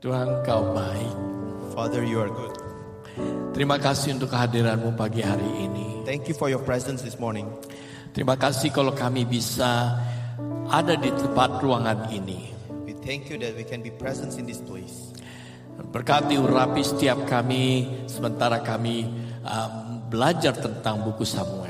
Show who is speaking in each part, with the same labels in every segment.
Speaker 1: Tuhan kau baik.
Speaker 2: Father, you are good.
Speaker 1: Terima kasih untuk kehadiranmu pagi hari ini.
Speaker 2: Thank you for your presence this morning.
Speaker 1: Terima kasih kalau kami bisa ada di tempat ruangan ini.
Speaker 2: We thank you that we can be present in this place.
Speaker 1: Berkati urapi setiap kami sementara kami um, belajar tentang buku Samuel.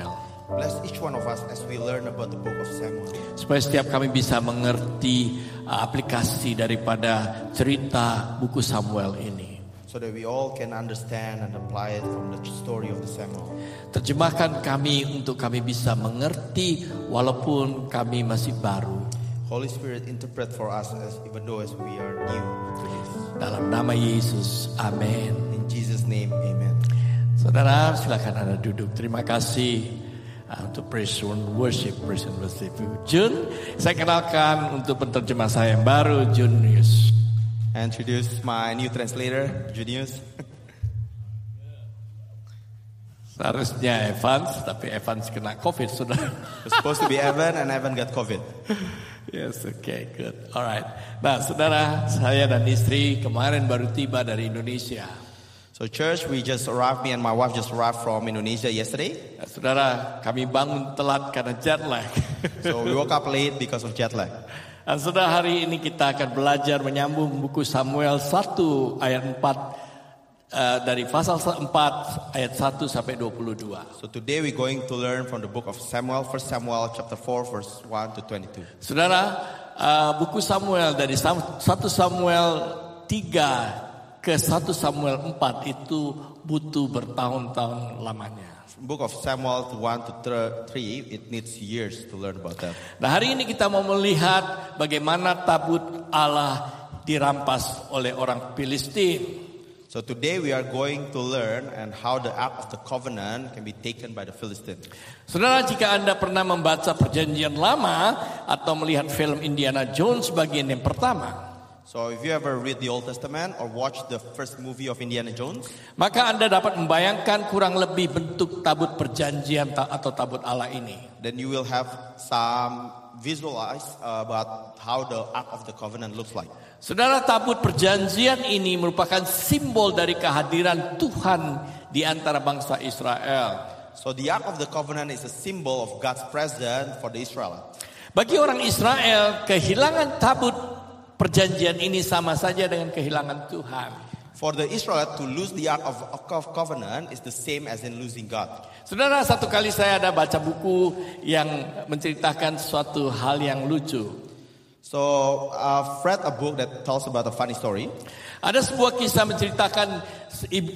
Speaker 2: Bless each one of us as we learn about the book of Samuel.
Speaker 1: Supaya setiap kami bisa mengerti uh, aplikasi daripada cerita buku Samuel ini.
Speaker 2: So that we all can understand and apply it from the story of the Samuel.
Speaker 1: Terjemahkan kami untuk kami bisa mengerti walaupun kami masih baru.
Speaker 2: Holy Spirit, interpret for us as even though as we are new to this.
Speaker 1: Dalam nama Yesus, amin.
Speaker 2: In Jesus' name, amen.
Speaker 1: Saudara, silakan Anda duduk. Terima kasih uh, untuk praise and worship, praise and worship. Jun, saya kenalkan untuk penterjemah saya yang baru, Junius.
Speaker 2: I introduce my new translator, Junius.
Speaker 1: Seharusnya Evans, tapi Evans kena COVID, saudara.
Speaker 2: It's supposed to be Evan and Evan got COVID.
Speaker 1: Yes, okay, good. Alright. Nah, saudara, saya dan istri kemarin baru tiba dari Indonesia.
Speaker 2: So church, we just arrived, me and my wife just arrived from Indonesia yesterday.
Speaker 1: Nah, saudara, kami bangun telat karena jet lag.
Speaker 2: So we woke up late because of jet lag.
Speaker 1: Dan saudara, hari ini kita akan belajar menyambung buku Samuel 1 ayat 4 eh, dari pasal 4 ayat 1 sampai 22.
Speaker 2: So today we're going to learn from the book of Samuel, 1 Samuel chapter 4 verse 1 to 22.
Speaker 1: Saudara, eh, buku Samuel dari Sam- 1 Samuel 3 ke 1 Samuel 4 itu butuh bertahun-tahun lamanya.
Speaker 2: Book of Samuel 1 to 3, it needs years to learn about that.
Speaker 1: Nah hari ini kita mau melihat bagaimana tabut Allah dirampas oleh orang Filistin.
Speaker 2: So today we are going to learn and how the Ark of the Covenant can be taken by the Philistines.
Speaker 1: Saudara jika Anda pernah membaca perjanjian lama atau melihat film Indiana Jones bagian yang pertama.
Speaker 2: So if you ever read the Old Testament or watch the first movie of Indiana Jones,
Speaker 1: Maka Anda dapat membayangkan kurang lebih bentuk tabut perjanjian ta- atau tabut Allah ini.
Speaker 2: then you will have some visualize uh, about how the Ark of the Covenant looks like.
Speaker 1: Saudara tabut perjanjian ini merupakan simbol dari kehadiran Tuhan di antara bangsa Israel.
Speaker 2: So the Ark of the Covenant is a symbol of God's presence for the Israelites.
Speaker 1: Bagi orang Israel, kehilangan tabut perjanjian ini sama saja dengan kehilangan Tuhan.
Speaker 2: For the Israelites to lose the Ark of, Covenant is the same as in losing God.
Speaker 1: Saudara, satu kali saya ada baca buku yang menceritakan suatu hal yang lucu.
Speaker 2: So I've read a book that tells about a funny story.
Speaker 1: Ada sebuah kisah menceritakan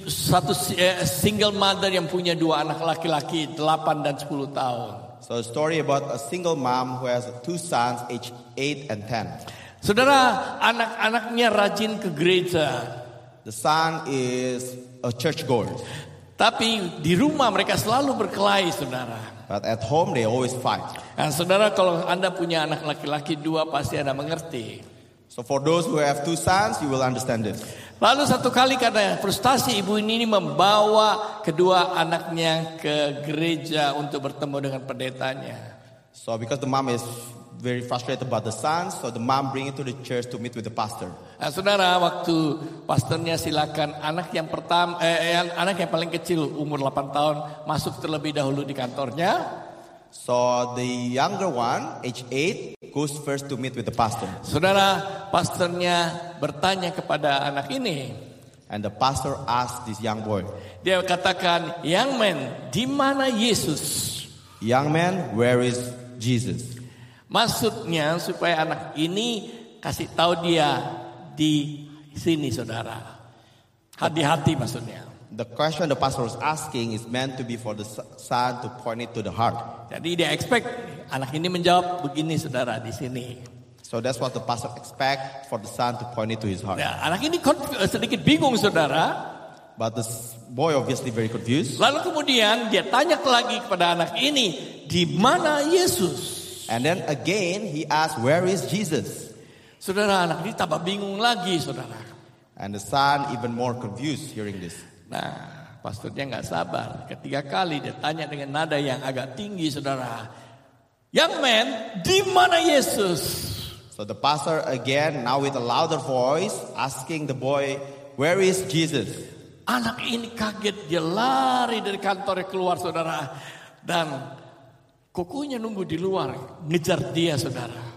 Speaker 1: satu eh, single mother yang punya dua anak laki-laki 8 dan 10 tahun.
Speaker 2: So a story about a single mom who has two sons aged 8 and 10.
Speaker 1: Saudara, anak-anaknya rajin ke gereja.
Speaker 2: The son is a churchgoer,
Speaker 1: Tapi di rumah mereka selalu berkelahi, saudara.
Speaker 2: but at home they always fight.
Speaker 1: Nah, saudara kalau Anda punya anak laki-laki dua pasti Anda mengerti.
Speaker 2: So for those who have two sons, you will understand this.
Speaker 1: Lalu satu kali karena frustasi ibu ini membawa kedua anaknya ke gereja untuk bertemu dengan pendetanya.
Speaker 2: So because the mom is very frustrated about the sons, so the mom bring it to the church to meet with the pastor.
Speaker 1: Nah, saudara, waktu pastornya silakan anak yang pertama, eh, yang anak yang paling kecil umur 8 tahun masuk terlebih dahulu di kantornya.
Speaker 2: So the younger one, age 8, goes first to meet with the pastor.
Speaker 1: Saudara, pastornya bertanya kepada anak ini.
Speaker 2: And the pastor asked this young boy,
Speaker 1: Dia katakan, young man, di mana Yesus?
Speaker 2: Young man, where is Jesus?
Speaker 1: Maksudnya supaya anak ini kasih tahu dia di sini saudara. Hati-hati maksudnya.
Speaker 2: The question the pastor was asking is meant to be for the son to point it to the heart.
Speaker 1: Jadi dia expect anak ini menjawab begini saudara di sini.
Speaker 2: So that's what the pastor expect for the son to point it to his heart.
Speaker 1: Ya, anak ini konf- sedikit bingung saudara.
Speaker 2: But the boy obviously very confused.
Speaker 1: Lalu kemudian dia tanya lagi kepada anak ini, di mana Yesus?
Speaker 2: And then again he asked, where is Jesus?
Speaker 1: Saudara anak ini tambah bingung lagi saudara.
Speaker 2: And the son even more confused hearing this.
Speaker 1: Nah, pastornya nggak sabar. Ketiga kali dia tanya dengan nada yang agak tinggi, saudara. Young man, di mana Yesus?
Speaker 2: So the pastor again, now with a louder voice, asking the boy, Where is Jesus?
Speaker 1: Anak ini kaget, dia lari dari kantornya keluar saudara. Dan kukunya nunggu di luar, ngejar dia saudara.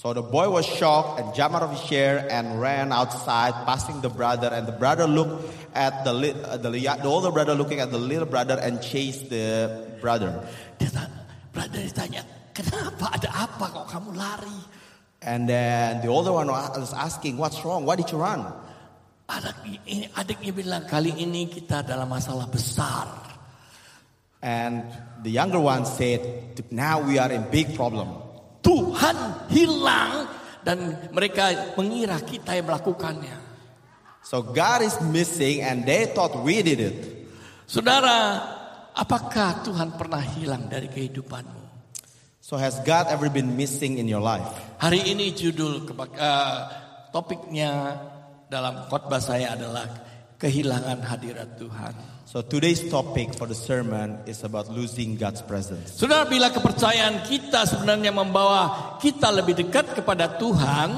Speaker 2: So the boy was shocked and jumped out of his chair and ran outside, passing the brother. And the brother looked at the, li- uh, the, the older brother looking at the little brother and chased the brother.
Speaker 1: Brother ditanya, kenapa ada apa kok kamu lari?
Speaker 2: And then the older one was asking, What's wrong? Why did you run?
Speaker 1: Anak ini, adiknya bilang kali ini kita dalam masalah besar.
Speaker 2: And the younger one said, Now we are in big problem.
Speaker 1: Tuhan hilang dan mereka mengira kita yang melakukannya.
Speaker 2: So God is missing and they thought we did it.
Speaker 1: Saudara, apakah Tuhan pernah hilang dari kehidupanmu?
Speaker 2: So has God ever been missing in your life?
Speaker 1: Hari ini judul eh, topiknya dalam khotbah saya adalah kehilangan hadirat Tuhan.
Speaker 2: So today's topic for the sermon is about losing God's presence.
Speaker 1: Saudara, bila kepercayaan kita sebenarnya membawa kita lebih dekat kepada Tuhan,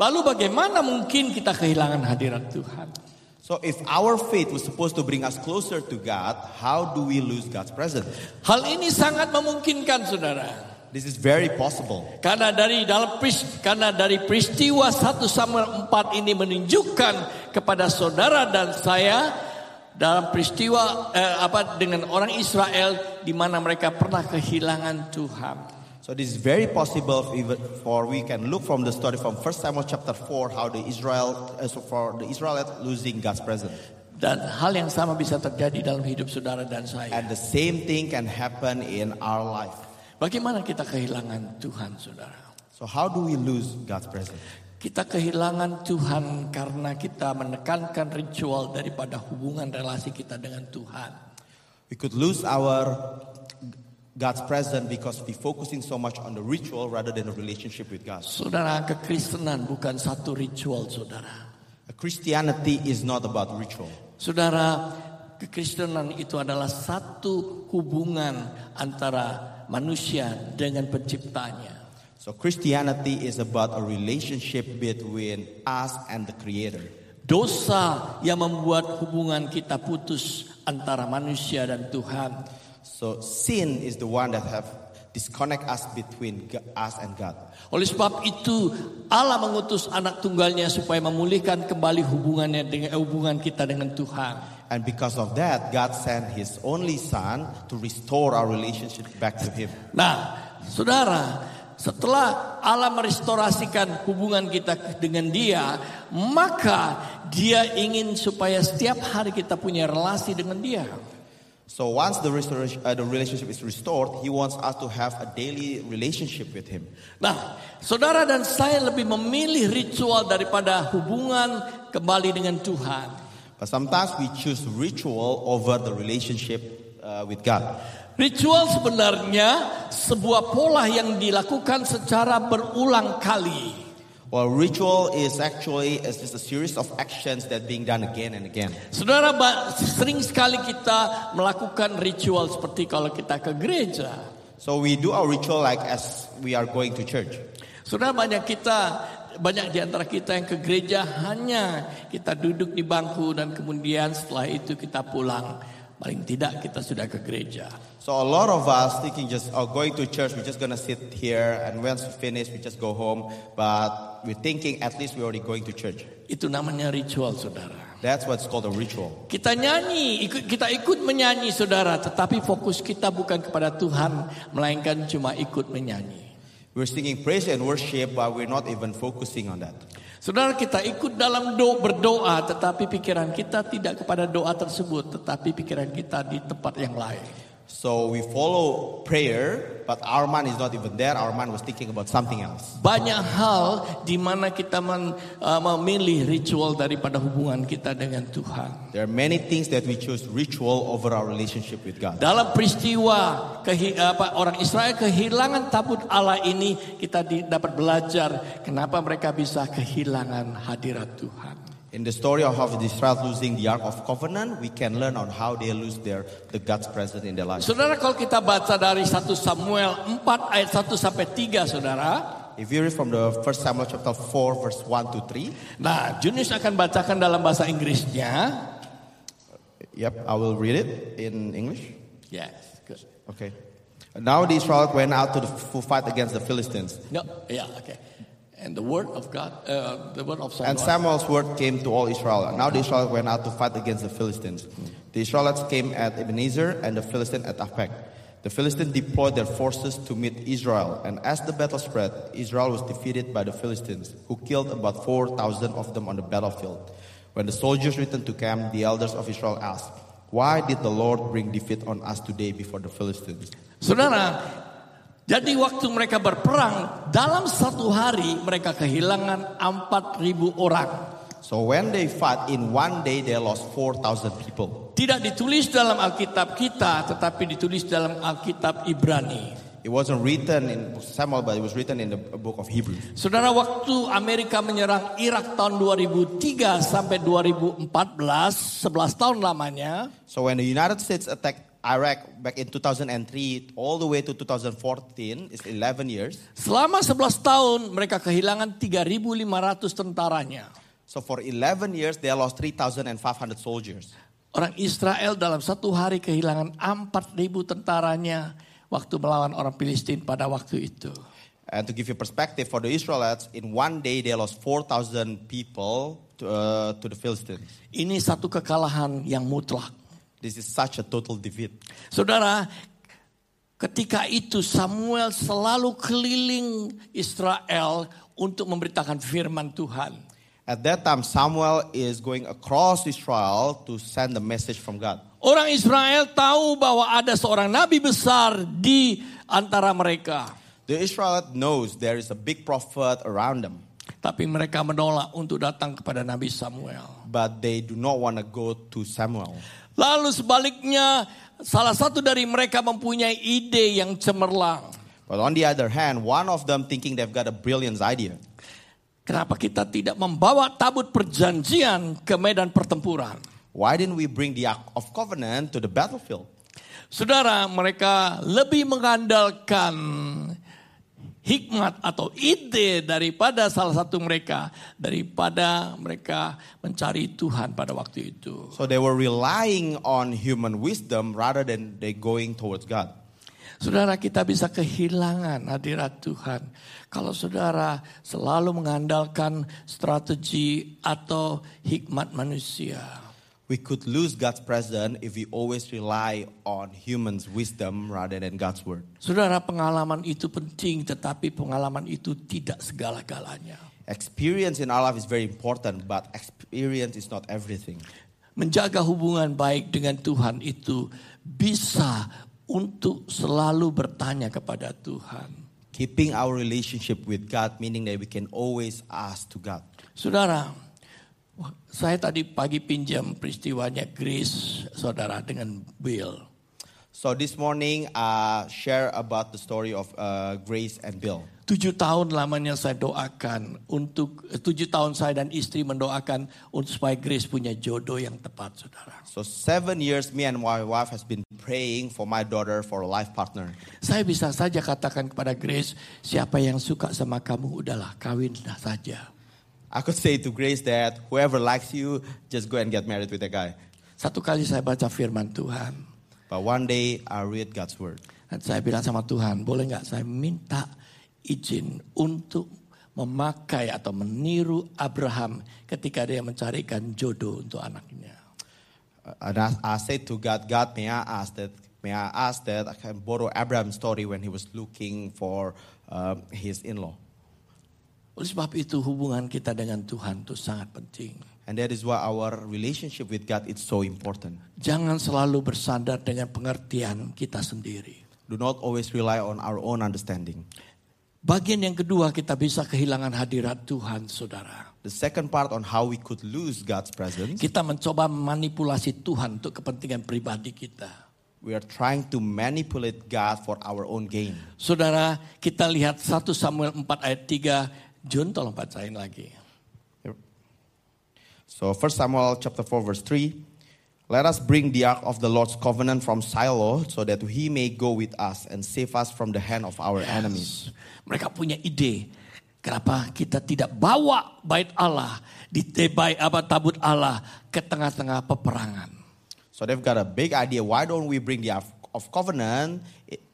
Speaker 1: lalu bagaimana mungkin kita kehilangan hadirat Tuhan?
Speaker 2: So if our faith was supposed to bring us closer to God, how do we lose God's presence?
Speaker 1: Hal ini sangat memungkinkan, saudara.
Speaker 2: This is very possible.
Speaker 1: Karena dari dalam karena dari peristiwa 1 Samuel 4 ini menunjukkan kepada saudara dan saya dalam peristiwa eh, apa dengan orang Israel di mana mereka pernah kehilangan Tuhan.
Speaker 2: So this is very possible even for we can look from the story from 1 Samuel chapter 4 how the Israel uh, so for the Israelites losing God's presence.
Speaker 1: Dan hal yang sama bisa terjadi dalam hidup saudara dan saya.
Speaker 2: And the same thing can happen in our life.
Speaker 1: Bagaimana kita kehilangan Tuhan, saudara?
Speaker 2: So how do we lose God's presence?
Speaker 1: Kita kehilangan Tuhan karena kita menekankan ritual daripada hubungan relasi kita dengan Tuhan.
Speaker 2: We could lose our God's presence because we focusing so much on the ritual rather than the relationship with God.
Speaker 1: Saudara, kekristenan bukan satu ritual, saudara.
Speaker 2: Christianity is not about ritual.
Speaker 1: Saudara, kekristenan itu adalah satu hubungan antara manusia dengan penciptanya.
Speaker 2: So Christianity is about a relationship between us and the Creator.
Speaker 1: Dosa yang membuat hubungan kita putus antara manusia dan Tuhan.
Speaker 2: So sin is the one that have disconnect us between us and God.
Speaker 1: Oleh sebab itu Allah mengutus anak tunggalnya supaya memulihkan kembali hubungannya dengan hubungan kita dengan Tuhan.
Speaker 2: And because of that, God sent His only Son to restore our relationship back to Him.
Speaker 1: Nah, saudara, setelah Allah merestorasikan hubungan kita dengan Dia, maka Dia ingin supaya setiap hari kita punya relasi dengan Dia.
Speaker 2: So once the, restoration, uh, the relationship is restored, He wants us to have a daily relationship with Him.
Speaker 1: Nah, saudara dan saya lebih memilih ritual daripada hubungan kembali dengan Tuhan.
Speaker 2: But sometimes we choose ritual over the relationship uh, with God.
Speaker 1: Ritual sebenarnya sebuah pola yang dilakukan secara berulang kali.
Speaker 2: Well, ritual is actually is just a series of actions that being done again and again.
Speaker 1: Saudara, sering sekali kita melakukan ritual seperti kalau kita ke gereja.
Speaker 2: So we do our ritual like as we are going to church.
Speaker 1: Saudara, banyak kita, banyak di antara kita yang ke gereja hanya kita duduk di bangku dan kemudian setelah itu kita pulang. Paling tidak kita sudah ke gereja.
Speaker 2: So a lot of us thinking just oh, going to church, we're just gonna sit here, and once we finish, we just go home. But we're thinking at least we're already going to church.
Speaker 1: Itu namanya ritual, saudara.
Speaker 2: That's what's called a ritual.
Speaker 1: Kita nyanyi, ikut, kita ikut menyanyi saudara, tetapi fokus kita bukan kepada Tuhan, melainkan cuma ikut menyanyi.
Speaker 2: We're singing praise and worship, but we're not even focusing on that.
Speaker 1: Saudara kita ikut dalam do, berdoa, tetapi pikiran kita tidak kepada doa tersebut, tetapi pikiran kita di tempat yang lain.
Speaker 2: So we follow prayer, but our mind is not even there. Our mind was thinking about something else.
Speaker 1: Banyak hal di mana kita men- uh, memilih ritual daripada hubungan kita dengan Tuhan.
Speaker 2: There are many things that we choose ritual over our relationship with God.
Speaker 1: Dalam peristiwa kehi- apa, orang Israel kehilangan tabut Allah ini, kita di- dapat belajar kenapa mereka bisa kehilangan hadirat Tuhan.
Speaker 2: In the story of how the Israelites losing the Ark of Covenant, we can learn on how they lose their the God's presence in their lives.
Speaker 1: Saudara kalau kita baca dari 1 Samuel 4 ayat 1 sampai 3 Saudara,
Speaker 2: if you read from the First Samuel chapter 4 verse 1 to 3.
Speaker 1: Nah, Junius akan bacakan dalam bahasa Inggrisnya.
Speaker 2: Yep, I will read it in English.
Speaker 1: Yes, good.
Speaker 2: Okay. Now the Israelites went out to the to fight against the Philistines.
Speaker 1: No, yeah, okay. And the word of God, uh, the word of Samuel.
Speaker 2: And
Speaker 1: Samuel.
Speaker 2: Samuel's word came to all Israel. Now the Israelites went out to fight against the Philistines. The Israelites came at Ebenezer and the Philistines at Aphek. The Philistines deployed their forces to meet Israel. And as the battle spread, Israel was defeated by the Philistines, who killed about 4,000 of them on the battlefield. When the soldiers returned to camp, the elders of Israel asked, Why did the Lord bring defeat on us today before the Philistines?
Speaker 1: Saudara, jadi waktu mereka berperang, dalam satu hari mereka kehilangan 4.000 orang.
Speaker 2: So when they fought, in one day they lost 4,000 people.
Speaker 1: Tidak ditulis dalam Alkitab kita, tetapi ditulis dalam Alkitab Ibrani.
Speaker 2: It wasn't written in Samuel, but it was written in the book of Hebrews.
Speaker 1: Saudara, waktu Amerika menyerang Irak tahun 2003 sampai 2014, 11 tahun lamanya,
Speaker 2: So when the United States attacked Iraq back in 2003 all the way to 2014 is 11 years.
Speaker 1: selama 11 tahun mereka kehilangan 3.500 tentaranya.
Speaker 2: So for 11 years they lost 3,500 soldiers.
Speaker 1: Orang Israel dalam satu hari kehilangan 4.000 tentaranya waktu melawan orang Filistin pada waktu itu.
Speaker 2: And to give you perspective for the Israelites in one day they lost 4,000 people to, uh, to the Philistines.
Speaker 1: Ini satu kekalahan yang mutlak.
Speaker 2: This is such a total defeat.
Speaker 1: Saudara, ketika itu Samuel selalu keliling Israel untuk memberitakan firman Tuhan.
Speaker 2: At that time Samuel is going across Israel to send the message from God.
Speaker 1: Orang Israel tahu bahwa ada seorang nabi besar di antara mereka.
Speaker 2: The Israelite knows there is a big prophet around them,
Speaker 1: Tapi mereka menolak untuk datang kepada Nabi Samuel.
Speaker 2: but they do not want to go to Samuel.
Speaker 1: Lalu sebaliknya, salah satu dari mereka mempunyai ide yang cemerlang.
Speaker 2: But on the other hand, one of them thinking they've got a brilliant idea.
Speaker 1: Kenapa kita tidak membawa tabut perjanjian ke medan pertempuran?
Speaker 2: Why didn't we bring the Ark of Covenant to the battlefield?
Speaker 1: Saudara, mereka lebih mengandalkan hikmat atau ide daripada salah satu mereka daripada mereka mencari Tuhan pada waktu itu.
Speaker 2: So they were relying on human wisdom rather than they going towards God.
Speaker 1: Saudara kita bisa kehilangan hadirat Tuhan kalau saudara selalu mengandalkan strategi atau hikmat manusia.
Speaker 2: We could lose God's presence if we always rely on humans' wisdom rather than God's word.
Speaker 1: Saudara pengalaman itu penting tetapi pengalaman itu tidak segala-galanya.
Speaker 2: Experience in our life is very important, but experience is not everything.
Speaker 1: Menjaga hubungan baik dengan Tuhan itu bisa untuk selalu bertanya kepada Tuhan.
Speaker 2: Keeping our relationship with God, meaning that we can always ask to God.
Speaker 1: Saudara, saya tadi pagi pinjam peristiwanya Grace, saudara, dengan Bill.
Speaker 2: So this morning, uh, share about the story of uh, Grace and Bill.
Speaker 1: Tujuh tahun lamanya saya doakan untuk eh, tujuh tahun saya dan istri mendoakan untuk supaya Grace punya jodoh yang tepat, saudara.
Speaker 2: So seven years, me and my wife has been praying for my daughter for a life partner.
Speaker 1: Saya bisa saja katakan kepada Grace, siapa yang suka sama kamu udahlah kawinlah saja.
Speaker 2: I could say to Grace that whoever likes you, just go and get married with a guy.
Speaker 1: Satu kali saya baca firman Tuhan,
Speaker 2: But one day I read God's word.
Speaker 1: dan saya bilang sama Tuhan, boleh nggak saya minta izin untuk memakai atau meniru Abraham ketika dia mencarikan jodoh untuk anaknya.
Speaker 2: Uh, And I, I said to God, God, may I ask that, may I ask that I can borrow Abraham's story when he was looking for um, his in-law.
Speaker 1: Oleh sebab itu hubungan kita dengan Tuhan itu sangat penting.
Speaker 2: And that is why our relationship with God is so important.
Speaker 1: Jangan selalu bersandar dengan pengertian kita sendiri.
Speaker 2: Do not always rely on our own understanding.
Speaker 1: Bagian yang kedua kita bisa kehilangan hadirat Tuhan, saudara.
Speaker 2: The second part on how we could lose God's presence,
Speaker 1: Kita mencoba memanipulasi Tuhan untuk kepentingan pribadi kita.
Speaker 2: we are trying to manipulate God for our own gain.
Speaker 1: Saudara, kita lihat 1 Samuel 4 ayat 3. John tolong bacain lagi.
Speaker 2: So 1 Samuel chapter 4 verse 3. Let us bring the ark of the Lord's covenant from Shiloh so that he may go with us and save us from the hand of our enemies.
Speaker 1: Mereka punya ide. Kenapa kita tidak bawa bait Allah di tebai apa tabut Allah ke tengah-tengah peperangan?
Speaker 2: So they've got a big idea. Why don't we bring the Ark of Covenant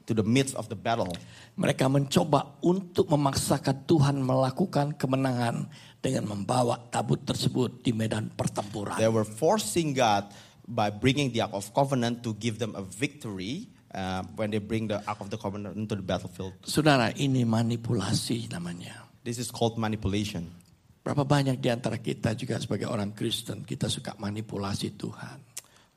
Speaker 2: to the midst of the battle?
Speaker 1: Mereka mencoba untuk memaksakan Tuhan melakukan kemenangan dengan membawa tabut tersebut di medan pertempuran.
Speaker 2: They were forcing God by bringing the Ark of Covenant to give them a victory uh, when they bring the Ark of the Covenant into the battlefield.
Speaker 1: Saudara, ini manipulasi namanya.
Speaker 2: This is called manipulation.
Speaker 1: Berapa banyak di antara kita juga sebagai orang Kristen kita suka manipulasi Tuhan.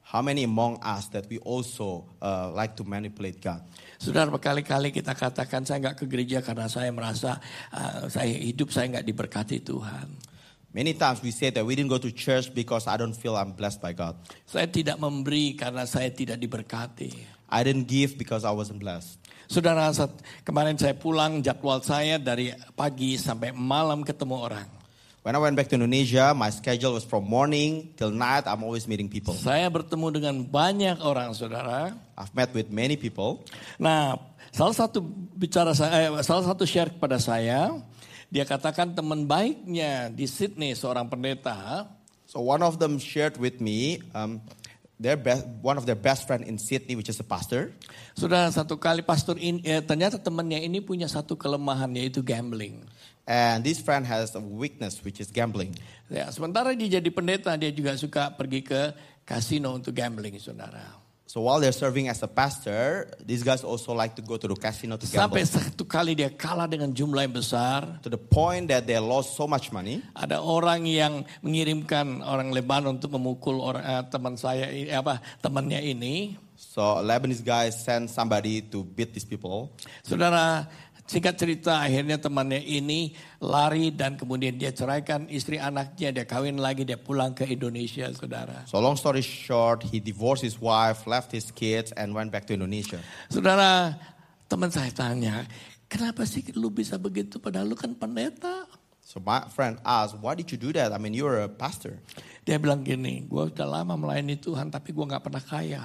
Speaker 2: How many among us that we also uh, like to manipulate God?
Speaker 1: Saudara berkali-kali kita katakan saya nggak ke gereja karena saya merasa uh, saya hidup saya nggak diberkati Tuhan.
Speaker 2: Many times we say that we didn't go to church because I don't feel I'm blessed by God.
Speaker 1: Saya tidak memberi karena saya tidak diberkati.
Speaker 2: I didn't give because I wasn't blessed.
Speaker 1: Saudara, kemarin saya pulang jadwal saya dari pagi sampai malam ketemu orang.
Speaker 2: When I went back to Indonesia, my schedule was from morning till night. I'm always meeting people.
Speaker 1: Saya bertemu dengan banyak orang, saudara.
Speaker 2: I've met with many people.
Speaker 1: Nah, salah satu bicara saya, eh, salah satu share kepada saya, dia katakan teman baiknya di Sydney seorang pendeta
Speaker 2: So one of them shared with me um, their best, one of their best friend in Sydney, which is a pastor.
Speaker 1: Sudah satu kali pastor ini, eh, ternyata temannya ini punya satu kelemahan yaitu gambling.
Speaker 2: And this friend has a weakness, which is gambling.
Speaker 1: Ya, sementara dia jadi pendeta, dia juga suka pergi ke kasino untuk gambling, saudara.
Speaker 2: So while they're serving as a pastor, these guys also like to go to the casino to gamble.
Speaker 1: Sampai satu kali dia kalah dengan jumlah yang besar.
Speaker 2: To the point that they lost so much money.
Speaker 1: Ada orang yang mengirimkan orang Lebanon untuk memukul orang eh, teman saya ini apa temannya ini.
Speaker 2: So Lebanese guy sent somebody to beat these people.
Speaker 1: Saudara, singkat cerita akhirnya temannya ini lari dan kemudian dia ceraikan istri anaknya, dia kawin lagi, dia pulang ke Indonesia, saudara.
Speaker 2: So long story short, he divorced his wife, left his kids, and went back to Indonesia.
Speaker 1: Saudara, teman saya tanya, kenapa sih lu bisa begitu padahal lu kan pendeta?
Speaker 2: So my friend asked, "Why did you do that? I mean, you're a pastor."
Speaker 1: Dia bilang gini, gue udah lama melayani Tuhan tapi gue nggak pernah kaya.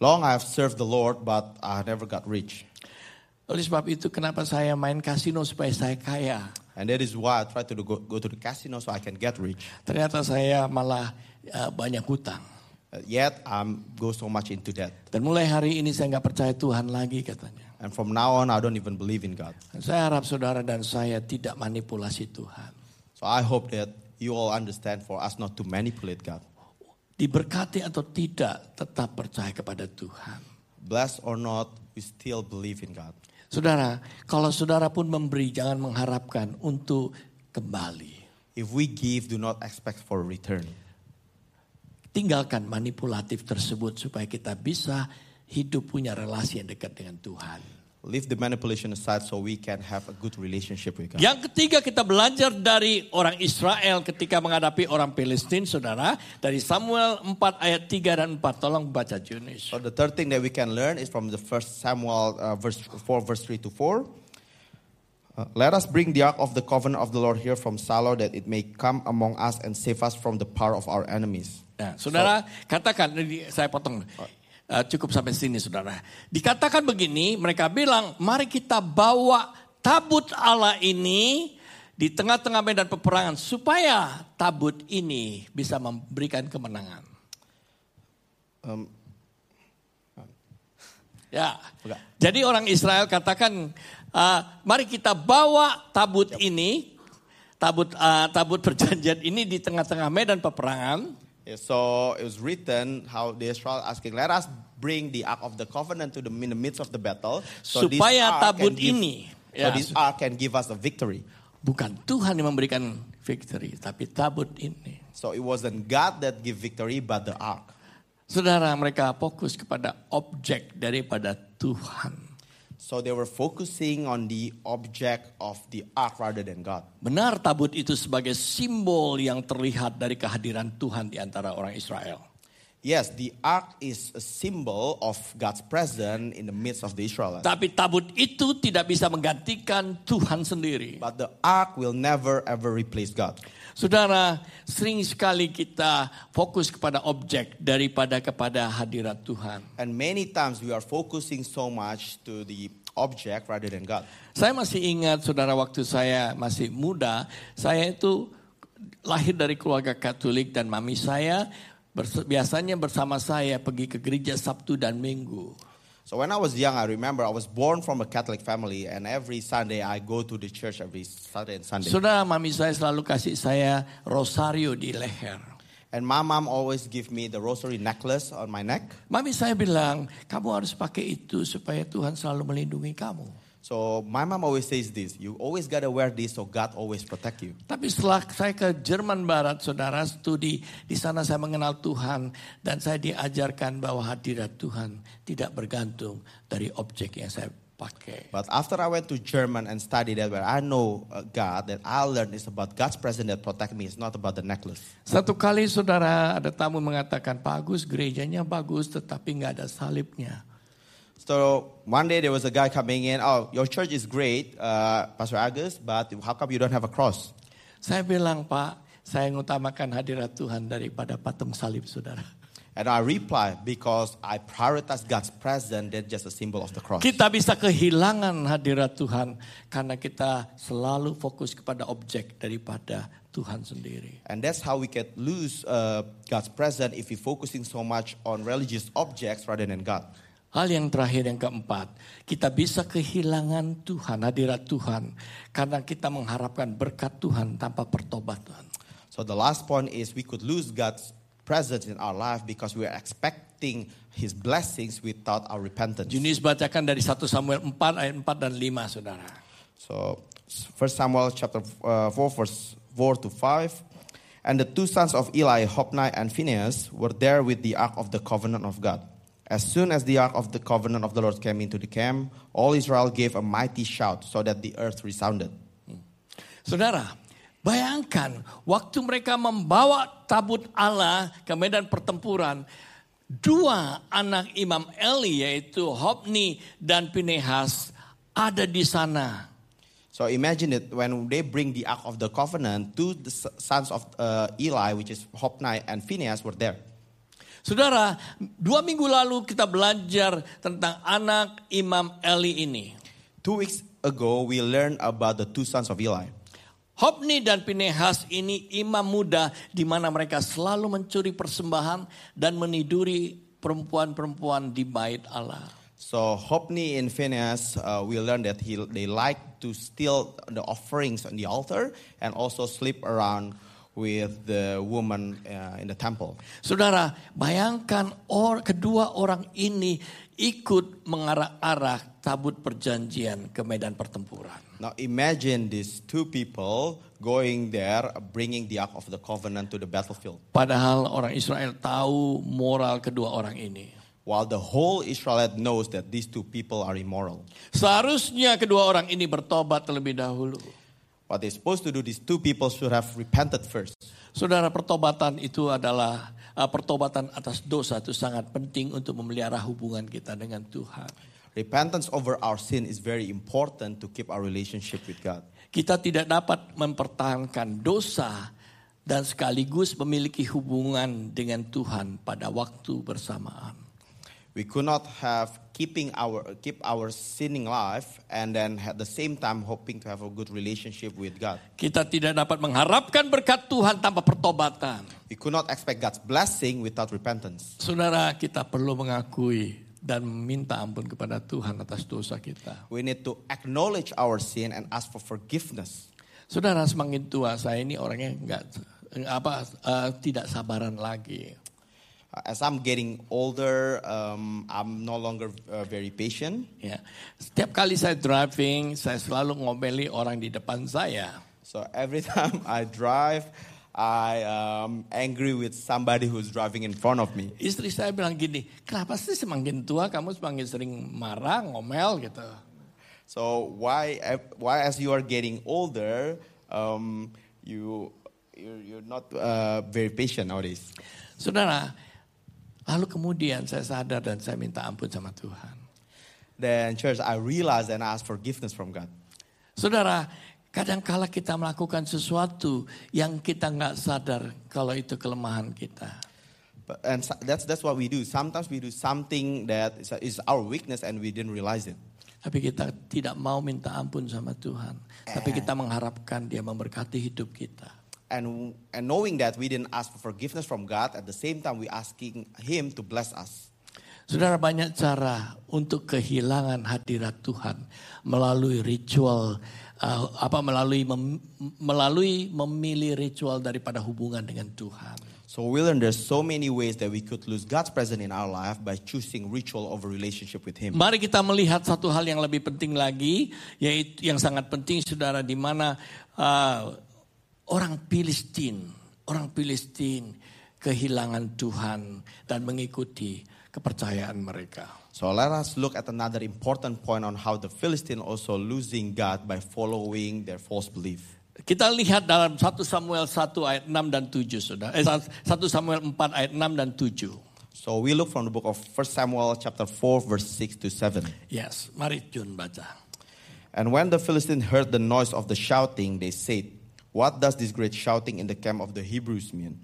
Speaker 2: Long I have served the Lord, but I never got rich.
Speaker 1: Oleh sebab itu kenapa saya main kasino supaya saya kaya.
Speaker 2: And that is why I try to go, go to the casino so I can get rich.
Speaker 1: Ternyata saya malah uh, banyak hutang.
Speaker 2: Uh, yet I'm go so much into debt.
Speaker 1: Dan mulai hari ini saya nggak percaya Tuhan lagi katanya.
Speaker 2: And from now on, I don't even believe in God.
Speaker 1: Dan saya harap saudara dan saya tidak manipulasi Tuhan.
Speaker 2: So I hope that you all understand for us not to manipulate God.
Speaker 1: Diberkati atau tidak, tetap percaya kepada Tuhan.
Speaker 2: Blessed or not, we still believe in God.
Speaker 1: Saudara, kalau saudara pun memberi, jangan mengharapkan untuk kembali.
Speaker 2: If we give, do not expect for return.
Speaker 1: Tinggalkan manipulatif tersebut supaya kita bisa hidup punya relasi yang dekat dengan Tuhan.
Speaker 2: Leave the manipulation aside so we can have a good relationship with God.
Speaker 1: Yang ketiga kita belajar dari orang Israel ketika menghadapi orang Palestina, saudara. Dari Samuel 4 ayat 3 dan 4. Tolong baca Junis.
Speaker 2: So the third thing that we can learn is from the first Samuel uh, verse 4, verse 3 to 4. Uh, let us bring the ark of the covenant of the Lord here from Salo that it may come among us and save us from the power of our enemies.
Speaker 1: Nah, saudara, katakan, ini saya potong. Uh, cukup sampai sini, saudara. Dikatakan begini, mereka bilang, mari kita bawa tabut Allah ini di tengah-tengah medan peperangan supaya tabut ini bisa memberikan kemenangan.
Speaker 2: Um,
Speaker 1: Ya.
Speaker 2: Enggak.
Speaker 1: Jadi orang Israel katakan, uh, mari kita bawa tabut ini, tabut uh, tabut perjanjian ini di tengah-tengah medan peperangan.
Speaker 2: So it was written how the Israel asking, let us bring the ark of the covenant to the in the midst of the battle. So
Speaker 1: Supaya tabut
Speaker 2: can give-
Speaker 1: ini,
Speaker 2: so
Speaker 1: ya.
Speaker 2: this ark can give us a victory.
Speaker 1: Bukan Tuhan yang memberikan victory, tapi tabut ini.
Speaker 2: So it wasn't God that give victory, but the ark.
Speaker 1: Saudara, mereka fokus kepada objek daripada Tuhan.
Speaker 2: So they were focusing on the object of the ark rather than God.
Speaker 1: Benar tabut itu sebagai simbol yang terlihat dari kehadiran Tuhan di antara orang Israel.
Speaker 2: Yes, the ark is a symbol of God's presence in the midst of the Israelites.
Speaker 1: Tapi tabut itu tidak bisa menggantikan Tuhan sendiri.
Speaker 2: But the ark will never ever replace God.
Speaker 1: Saudara, sering sekali kita fokus kepada objek daripada kepada hadirat Tuhan.
Speaker 2: And many times we are focusing so much to the object rather than God.
Speaker 1: Saya masih ingat saudara waktu saya masih muda, saya itu lahir dari keluarga Katolik dan mami saya biasanya bersama saya pergi ke gereja Sabtu dan Minggu.
Speaker 2: So when I was young, I remember I was born from a Catholic family, and every Sunday I go to the church every Saturday and Sunday.
Speaker 1: Saudara mami saya selalu kasih saya rosario di leher.
Speaker 2: And my mom always give me the rosary necklace on my neck.
Speaker 1: Mami saya bilang, kamu harus pakai itu supaya Tuhan selalu melindungi kamu.
Speaker 2: So my mom always says this: you always gotta wear this so God always protect you.
Speaker 1: Tapi setelah saya ke Jerman Barat, saudara studi di sana saya mengenal Tuhan dan saya diajarkan bahwa hadirat Tuhan tidak bergantung dari objek yang saya pakai.
Speaker 2: But after I went to German and studied that, where I know uh, God, that I learned is about God's presence that protect me. It's not about the necklace.
Speaker 1: Satu kali saudara ada tamu mengatakan, Pak Agus gerejanya bagus tetapi nggak ada salibnya.
Speaker 2: So one day there was a guy coming in. Oh, your church is great, uh, Pastor Agus, but how come you don't have a cross?
Speaker 1: Saya bilang, Pak, saya mengutamakan hadirat Tuhan daripada patung salib saudara.
Speaker 2: And I reply, because I prioritize God's presence than just a symbol of the cross.
Speaker 1: Kita bisa kehilangan hadirat Tuhan karena kita selalu fokus kepada objek daripada Tuhan sendiri.
Speaker 2: And that's how we can lose uh, God's presence if we're focusing so much on religious objects rather than God.
Speaker 1: Hal yang terakhir yang keempat, kita bisa kehilangan Tuhan, hadirat Tuhan karena kita mengharapkan berkat Tuhan tanpa pertobatan.
Speaker 2: So the last point is we could lose God's presence in our life because we are expecting His blessings without our repentance.
Speaker 1: Junis bacakan dari 1 Samuel 4 ayat 4 dan 5 saudara.
Speaker 2: So, First Samuel chapter uh, 4, verse 4 to 5. And the two sons of Eli, Hophni and Phinehas, were there with the ark of the covenant of God. As soon as the ark of the covenant of the Lord came into the camp, all Israel gave a mighty shout, so that the earth resounded.
Speaker 1: Saudara, bayangkan waktu mereka membawa tabut Allah ke medan pertempuran, dua anak Imam Eli yaitu Hopni dan Pinehas ada di sana.
Speaker 2: So imagine it when they bring the ark of the covenant, two the sons of uh, Eli, which is Hophni and Phinehas, were there.
Speaker 1: Saudara, dua minggu lalu kita belajar tentang anak Imam Eli ini.
Speaker 2: Two weeks ago, we learned about the two sons of Eli.
Speaker 1: Hopni dan Pinehas ini imam muda di mana mereka selalu mencuri persembahan dan meniduri perempuan-perempuan di bait Allah.
Speaker 2: So Hophni and Phinehas, uh, we learned that he, they like to steal the offerings on the altar and also sleep around with the woman uh, in the temple.
Speaker 1: Saudara, bayangkan or, kedua orang ini ikut mengarah-arah tabut perjanjian ke medan pertempuran.
Speaker 2: Now imagine these two people going there, bringing the Ark of the Covenant to the battlefield.
Speaker 1: Padahal orang Israel tahu moral kedua orang ini.
Speaker 2: While the whole Israelite knows that these two people are immoral.
Speaker 1: Seharusnya kedua orang ini bertobat terlebih dahulu.
Speaker 2: What they're supposed to do, these two people should have repented first.
Speaker 1: Saudara, pertobatan itu adalah uh, pertobatan atas dosa itu sangat penting untuk memelihara hubungan kita dengan Tuhan.
Speaker 2: Repentance over our sin is very important to keep our relationship with God.
Speaker 1: Kita tidak dapat mempertahankan dosa dan sekaligus memiliki hubungan dengan Tuhan pada waktu bersamaan.
Speaker 2: We could not have keeping our keep our sinning life and then at the same time hoping to have a good relationship with God.
Speaker 1: Kita tidak dapat mengharapkan berkat Tuhan tanpa pertobatan.
Speaker 2: We could not expect God's blessing without repentance.
Speaker 1: Saudara, kita perlu mengakui dan meminta ampun kepada Tuhan atas dosa kita.
Speaker 2: We need to acknowledge our sin and ask for forgiveness.
Speaker 1: Saudara, semakin tua saya ini orangnya enggak apa eh, tidak sabaran lagi.
Speaker 2: As I'm getting older, um, I'm no longer uh, very patient.
Speaker 1: Ya, setiap kali saya driving, saya selalu ngomeli orang di depan saya.
Speaker 2: So every time I drive, I am angry with somebody who's driving in front of me.
Speaker 1: Istri saya bilang gini, kenapa sih semakin tua kamu semakin sering marah, ngomel gitu.
Speaker 2: So why, why as you are getting older, um, you you're, you're not uh, very patient nowadays.
Speaker 1: Saudara, lalu kemudian saya sadar dan saya minta ampun sama Tuhan.
Speaker 2: Then church, I realized and I asked forgiveness from God.
Speaker 1: Saudara, kadangkala kita melakukan sesuatu yang kita nggak sadar kalau itu kelemahan kita.
Speaker 2: But, and that's that's what we do. Sometimes we do something that is, is our weakness and we didn't realize it.
Speaker 1: Tapi kita tidak mau minta ampun sama Tuhan. Tapi kita mengharapkan dia memberkati hidup kita.
Speaker 2: And, and knowing that we didn't ask for forgiveness from God, at the same time we asking Him to bless us.
Speaker 1: Saudara banyak cara untuk kehilangan hadirat Tuhan melalui ritual uh, apa melalui mem- melalui memilih ritual daripada hubungan dengan Tuhan.
Speaker 2: So we learn there's so many ways that we could lose God's presence in our life by choosing ritual over relationship with Him.
Speaker 1: Mari kita melihat satu hal yang lebih penting lagi, yaitu yang sangat penting, saudara, di mana uh, orang Filistin, orang Filistin kehilangan Tuhan dan mengikuti kepercayaan mereka.
Speaker 2: So let us look at another important point on how the Philistine also losing God by following their false belief.
Speaker 1: Kita lihat dalam 1 Samuel 1 ayat 6 dan 7, saudara. Eh, 1 Samuel 4 ayat 6 dan 7.
Speaker 2: So we look from the book of 1 Samuel chapter 4 verse 6 to 7.
Speaker 1: Yes, mari Jun baca.
Speaker 2: And when the Philistines heard the noise of the shouting, they said, What does this great shouting in the camp of the Hebrews mean?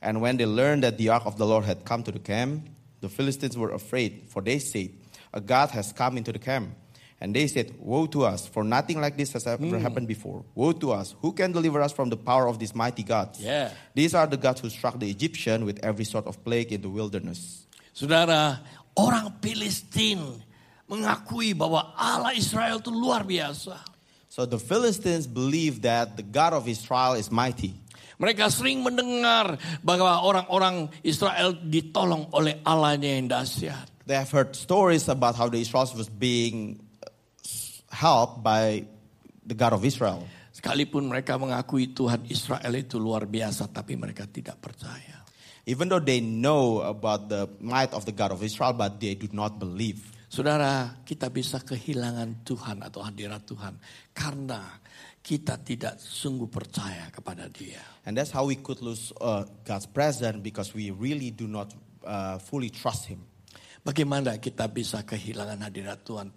Speaker 2: And when they learned that the ark of the Lord had come to the camp, the Philistines were afraid, for they said, A God has come into the camp. And they said, Woe to us, for nothing like this has ever hmm. happened before. Woe to us, who can deliver us from the power of these mighty gods?
Speaker 1: Yeah.
Speaker 2: These are the gods who struck the Egyptian with every sort of plague in the wilderness.
Speaker 1: Saudara, orang Filistin mengakui bahwa Allah Israel itu luar biasa.
Speaker 2: So the Philistines believe that the God of Israel is mighty.
Speaker 1: Mereka sering mendengar bahwa orang-orang Israel ditolong oleh Allahnya yang dahsyat.
Speaker 2: They have heard stories about how the Israelites was being helped by the God of Israel.
Speaker 1: Sekalipun mereka mengakui Tuhan Israel itu luar biasa, tapi mereka tidak percaya.
Speaker 2: Even though they know about the might of the God of Israel, but they do not believe.
Speaker 1: Saudara, kita bisa kehilangan Tuhan atau hadirat Tuhan karena kita tidak sungguh percaya kepada Dia.
Speaker 2: And that's how we could lose uh, God's presence because we really do not uh, fully trust Him.
Speaker 1: Bagaimana kita bisa kehilangan hadirat Tuhan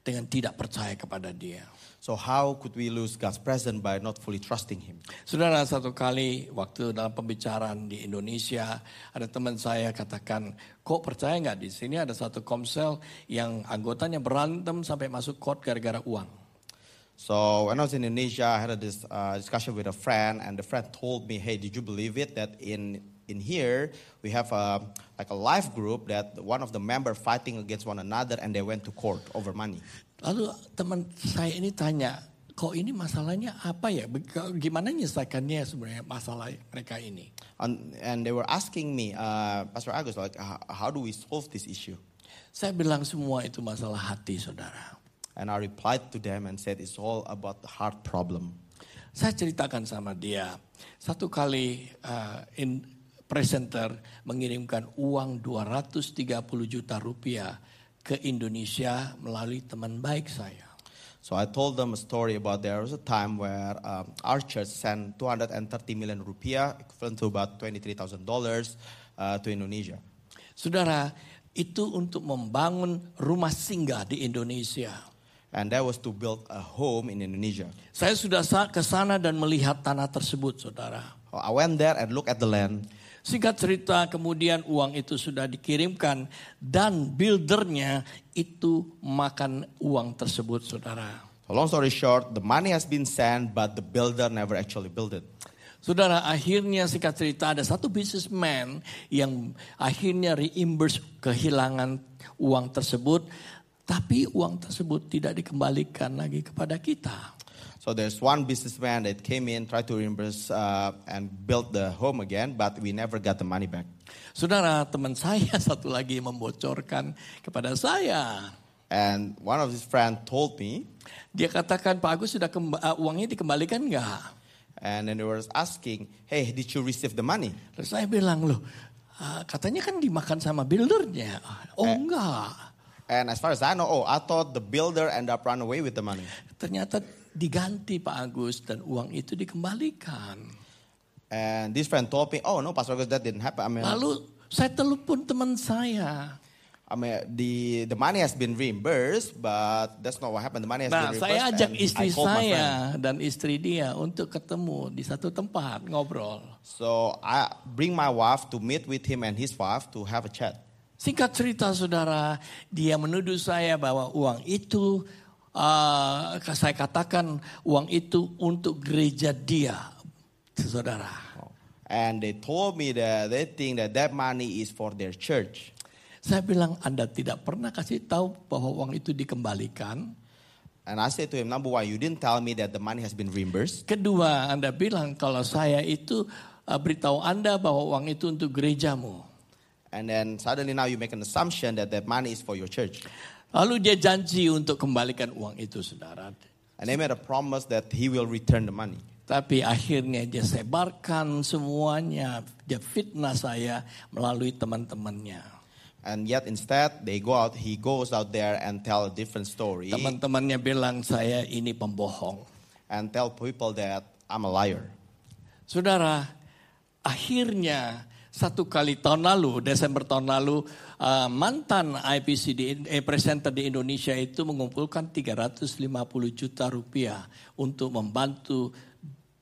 Speaker 1: dengan tidak percaya kepada Dia?
Speaker 2: So how could we lose God's presence by not fully trusting Him?
Speaker 1: Saudara, satu kali waktu dalam pembicaraan di Indonesia, ada teman saya katakan, kok percaya nggak di sini ada satu komsel yang anggotanya berantem sampai masuk court gara-gara uang.
Speaker 2: So when I was in Indonesia, I had a dis- uh, discussion with a friend, and the friend told me, "Hey, did you believe it that in in here we have a like a life group that one of the member fighting against one another, and they went to court over money."
Speaker 1: Lalu teman saya ini tanya, kok ini masalahnya apa ya? Gimana menyelesaikannya sebenarnya masalah mereka ini?
Speaker 2: And, and they were asking me, uh, Pastor Agus, like, how, how do we solve this issue?
Speaker 1: Saya bilang semua itu masalah hati saudara.
Speaker 2: And I replied to them and said, it's all about the heart problem.
Speaker 1: Saya ceritakan sama dia, satu kali uh, in presenter mengirimkan uang 230 juta rupiah ke Indonesia melalui teman baik saya.
Speaker 2: So I told them a story about there was a time where um, our church sent 230 million rupiah, equivalent to about $23,000 uh, to Indonesia.
Speaker 1: Saudara, itu untuk membangun rumah singgah di Indonesia.
Speaker 2: And that was to build a home in Indonesia.
Speaker 1: Saya sudah ke sana dan melihat tanah tersebut, saudara.
Speaker 2: I went there and looked at the land.
Speaker 1: Singkat cerita, kemudian uang itu sudah dikirimkan dan buildernya itu makan uang tersebut, saudara.
Speaker 2: So long story short, the money has been sent, but the builder never actually built it.
Speaker 1: Saudara, akhirnya singkat cerita ada satu businessman yang akhirnya reimburse kehilangan uang tersebut, tapi uang tersebut tidak dikembalikan lagi kepada kita.
Speaker 2: So there's one businessman that came in, tried to reimburse uh, and build the home again, but we never got the money back.
Speaker 1: Saudara, teman saya satu lagi membocorkan kepada saya.
Speaker 2: And one of his friends told me,
Speaker 1: Dia katakan, Pak Agus sudah uh, uangnya dikembalikan nggak?
Speaker 2: and then they were asking, "Hey, did you receive the money?"
Speaker 1: Terus saya bilang, loh uh, katanya kan dimakan sama buildernya. Oh
Speaker 2: Eh.
Speaker 1: enggak,
Speaker 2: And as far as I know, oh, I thought the builder ended up run away with the money.
Speaker 1: ternyata diganti Pak Agus dan uang itu dikembalikan.
Speaker 2: And this friend told me, "Oh no, Pastor Agus, that didn't happen. I mean,
Speaker 1: Lalu saya telepon teman saya.
Speaker 2: I mean, the the money has been reimbursed, but that's not what happened. The money has
Speaker 1: Nah,
Speaker 2: been
Speaker 1: saya
Speaker 2: reimbursed."
Speaker 1: ajak
Speaker 2: and
Speaker 1: istri saya dan istri dia untuk ketemu di satu tempat ngobrol.
Speaker 2: So I bring my wife to meet with him and his wife to have a chat.
Speaker 1: Singkat cerita saudara, dia menuduh saya bahwa uang itu, uh, saya katakan uang itu untuk gereja dia, saudara.
Speaker 2: And they told me that they think that that money is for their church.
Speaker 1: Saya bilang Anda tidak pernah kasih tahu bahwa uang itu dikembalikan.
Speaker 2: And I said to him, number one, you didn't tell me that the money has been reimbursed.
Speaker 1: Kedua, Anda bilang kalau saya itu uh, beritahu Anda bahwa uang itu untuk gerejamu.
Speaker 2: And then suddenly now you make an assumption that that money is for your church.
Speaker 1: Lalu dia janji untuk kembalikan uang itu, saudara.
Speaker 2: And they made a promise that he will return the money.
Speaker 1: Tapi akhirnya dia sebarkan semuanya, dia fitnah saya melalui teman-temannya.
Speaker 2: And yet instead they go out, he goes out there and tell a different story
Speaker 1: Teman-temannya bilang saya ini pembohong.
Speaker 2: and tell people that I'm a liar.
Speaker 1: Saudara, akhirnya satu kali tahun lalu, Desember tahun lalu, uh, mantan IPC di eh, presenter di Indonesia itu mengumpulkan 350 juta rupiah untuk membantu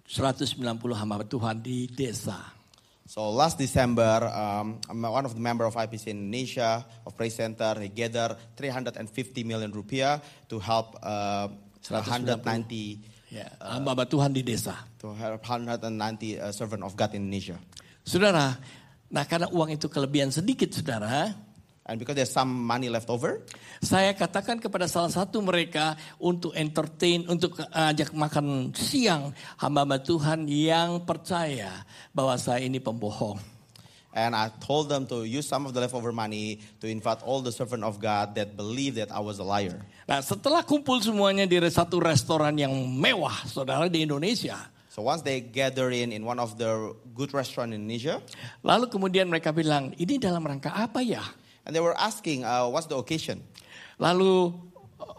Speaker 1: 190 hamba Tuhan di desa.
Speaker 2: So last December, um, one of the member of IPC Indonesia of Praise Center, he gathered 350 million rupiah to help uh, 190
Speaker 1: Ya, hamba Tuhan di desa.
Speaker 2: to help 190 uh, servant of God in Indonesia.
Speaker 1: Saudara, nah karena uang itu kelebihan sedikit saudara,
Speaker 2: And because there's some money left over,
Speaker 1: saya katakan kepada salah satu mereka untuk entertain, untuk ajak makan siang hamba Tuhan yang percaya bahwa saya ini pembohong.
Speaker 2: and I told them to use some of the leftover money to invite all the servant of God that believe that I was a liar.
Speaker 1: Nah setelah kumpul semuanya di satu restoran yang mewah saudara di Indonesia.
Speaker 2: So once they gather in in one of the good restaurant in Indonesia,
Speaker 1: Lalu kemudian mereka bilang, ini dalam rangka apa ya?
Speaker 2: and they were asking, uh, "What's the occasion?"
Speaker 1: Lalu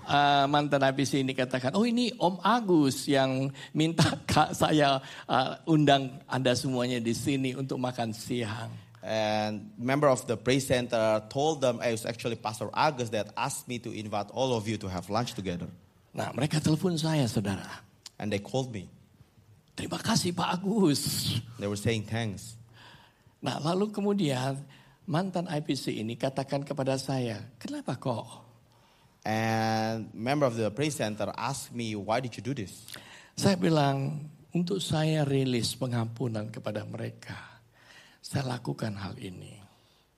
Speaker 1: uh, mantan IPC ini katakan, oh ini Om Agus yang minta kak saya uh, undang Anda semuanya di sini untuk makan siang.
Speaker 2: And member of the praise center told them, "It was actually Pastor Agus that asked me to invite all of you to have lunch together."
Speaker 1: Nah mereka telepon saya saudara.
Speaker 2: And they called me.
Speaker 1: Terima kasih Pak Agus.
Speaker 2: They were saying thanks.
Speaker 1: Nah lalu kemudian mantan IPC ini katakan kepada saya, kenapa kok?
Speaker 2: And member of the praise center asked me, "Why did you do this?"
Speaker 1: Saya bilang, untuk saya rilis pengampunan kepada mereka. Saya lakukan hal ini.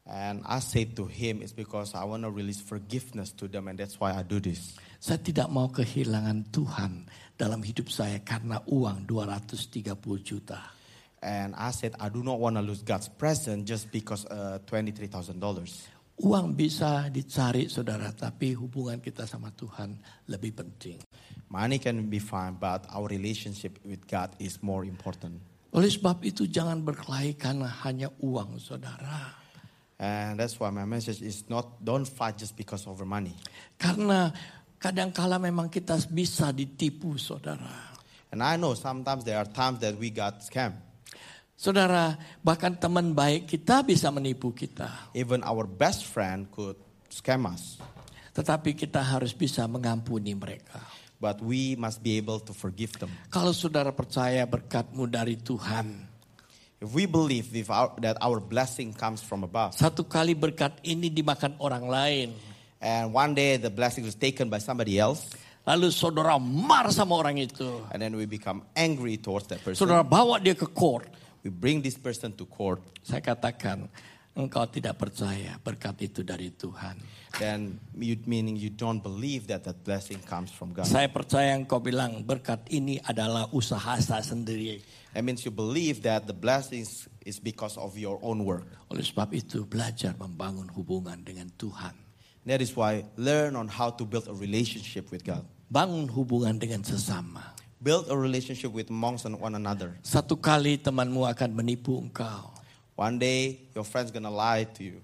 Speaker 2: And I said to him, "It's because I want to release forgiveness to them, and that's why I do this."
Speaker 1: Saya tidak mau kehilangan Tuhan dalam hidup saya karena uang 230 juta.
Speaker 2: And I said, "I do not want to lose God's presence just because uh, twenty-three thousand dollars."
Speaker 1: Uang bisa dicari saudara, tapi hubungan kita sama Tuhan lebih penting.
Speaker 2: Money can be fine, but our relationship with God is more important.
Speaker 1: Oleh sebab itu jangan berkelahi karena hanya uang saudara.
Speaker 2: And that's why my message is not don't fight just because of money.
Speaker 1: Karena kadangkala memang kita bisa ditipu saudara.
Speaker 2: And I know sometimes there are times that we got scammed.
Speaker 1: Saudara, bahkan teman baik kita bisa menipu kita.
Speaker 2: Even our best friend could scam us.
Speaker 1: Tetapi kita harus bisa mengampuni mereka.
Speaker 2: But we must be able to forgive them.
Speaker 1: Kalau saudara percaya berkatmu dari Tuhan.
Speaker 2: If we believe if our, that our blessing comes from above,
Speaker 1: Satu kali berkat ini dimakan orang lain.
Speaker 2: And one day the blessing is taken by somebody else,
Speaker 1: Lalu saudara marah sama orang itu.
Speaker 2: and then we become angry towards that person,
Speaker 1: Saudara bawa dia ke court.
Speaker 2: we bring this person to court,
Speaker 1: Saya katakan, engkau tidak percaya berkat itu dari Tuhan.
Speaker 2: then you, meaning you don't believe that that blessing comes from God.
Speaker 1: Saya percaya engkau bilang berkat ini adalah usaha saya sendiri.
Speaker 2: That means you believe that the blessings is because of your own work.
Speaker 1: Oleh sebab itu belajar membangun hubungan dengan Tuhan.
Speaker 2: That is why learn on how to build a relationship with God.
Speaker 1: Bangun hubungan dengan sesama.
Speaker 2: Build a relationship with amongst one another.
Speaker 1: Satu kali temanmu akan menipu engkau.
Speaker 2: One day your friend's gonna lie to you.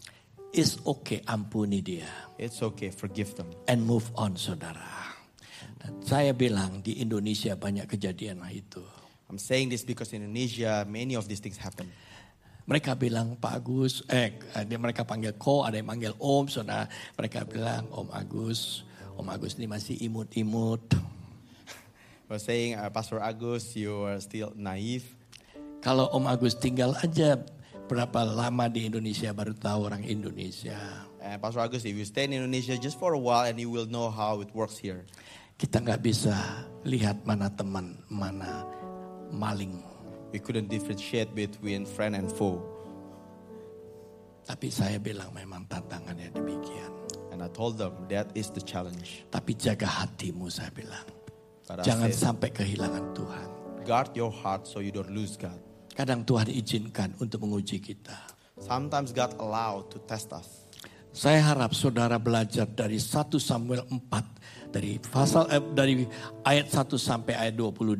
Speaker 1: It's okay, ampuni dia.
Speaker 2: It's okay, forgive them.
Speaker 1: And move on saudara. Dan saya bilang di Indonesia banyak kejadian itu.
Speaker 2: I'm saying this because in Indonesia many of these things happen.
Speaker 1: Mereka bilang Pak Agus, eh dia mereka panggil ko, ada yang panggil Om, saudara. Mereka bilang Om Agus, Om Agus ini masih imut-imut.
Speaker 2: We're saying, uh, Pastor Agus, you are still naive.
Speaker 1: Kalau Om Agus tinggal aja berapa lama di Indonesia baru tahu orang Indonesia.
Speaker 2: And Pastor Agus, if you stay in Indonesia just for a while and you will know how it works here.
Speaker 1: Kita nggak bisa lihat mana teman, mana maling.
Speaker 2: We couldn't differentiate between friend and foe.
Speaker 1: Tapi saya bilang memang tantangannya demikian.
Speaker 2: And I told them that is the challenge.
Speaker 1: Tapi jaga hatimu saya bilang.
Speaker 2: But
Speaker 1: Jangan
Speaker 2: said,
Speaker 1: sampai kehilangan Tuhan.
Speaker 2: guard your heart so you don't lose God.
Speaker 1: Kadang Tuhan izinkan untuk menguji kita.
Speaker 2: Sometimes God allowed to test us.
Speaker 1: Saya harap saudara belajar dari 1 Samuel 4 dari pasal eh, dari ayat 1 sampai ayat 22.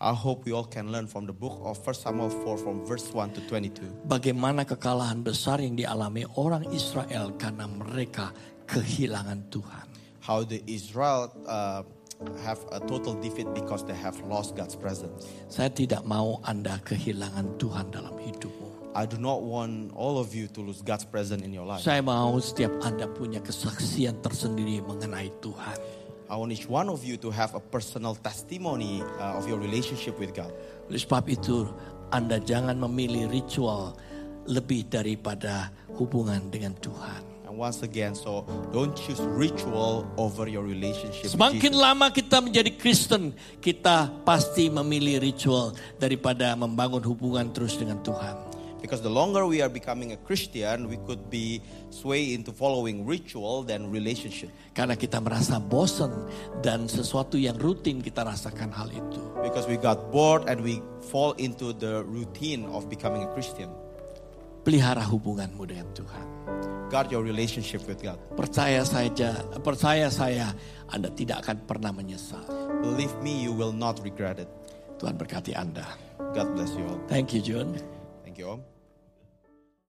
Speaker 2: I hope we all can learn from the book of 1 Samuel 4 from verse 1 to 22.
Speaker 1: Bagaimana kekalahan besar yang dialami orang Israel karena mereka kehilangan Tuhan.
Speaker 2: How the Israel uh, have a total defeat because they have lost God's presence.
Speaker 1: Saya tidak mau Anda kehilangan Tuhan dalam hidupmu.
Speaker 2: I do not want all of you to lose God's presence in your life.
Speaker 1: Saya mau setiap Anda punya kesaksian tersendiri mengenai Tuhan.
Speaker 2: I want each one of you to have a personal testimony uh, of your relationship with God.
Speaker 1: Oleh sebab itu, Anda jangan memilih ritual lebih daripada hubungan dengan Tuhan.
Speaker 2: And once again, so don't choose ritual over your relationship
Speaker 1: Semakin lama kita menjadi Kristen, kita pasti memilih ritual daripada membangun hubungan terus dengan Tuhan.
Speaker 2: Because the longer we are becoming a Christian, we could be sway into following ritual than relationship.
Speaker 1: Karena kita merasa bosan dan sesuatu yang rutin kita rasakan hal itu.
Speaker 2: Because we got bored and we fall into the routine of becoming a Christian.
Speaker 1: Pelihara hubunganmu dengan Tuhan.
Speaker 2: Guard your relationship with God.
Speaker 1: Percaya saja, percaya saya, Anda tidak akan pernah menyesal.
Speaker 2: Believe me, you will not regret it.
Speaker 1: Tuhan berkati Anda.
Speaker 2: God bless you all.
Speaker 1: Thank you, John.
Speaker 2: Thank you all.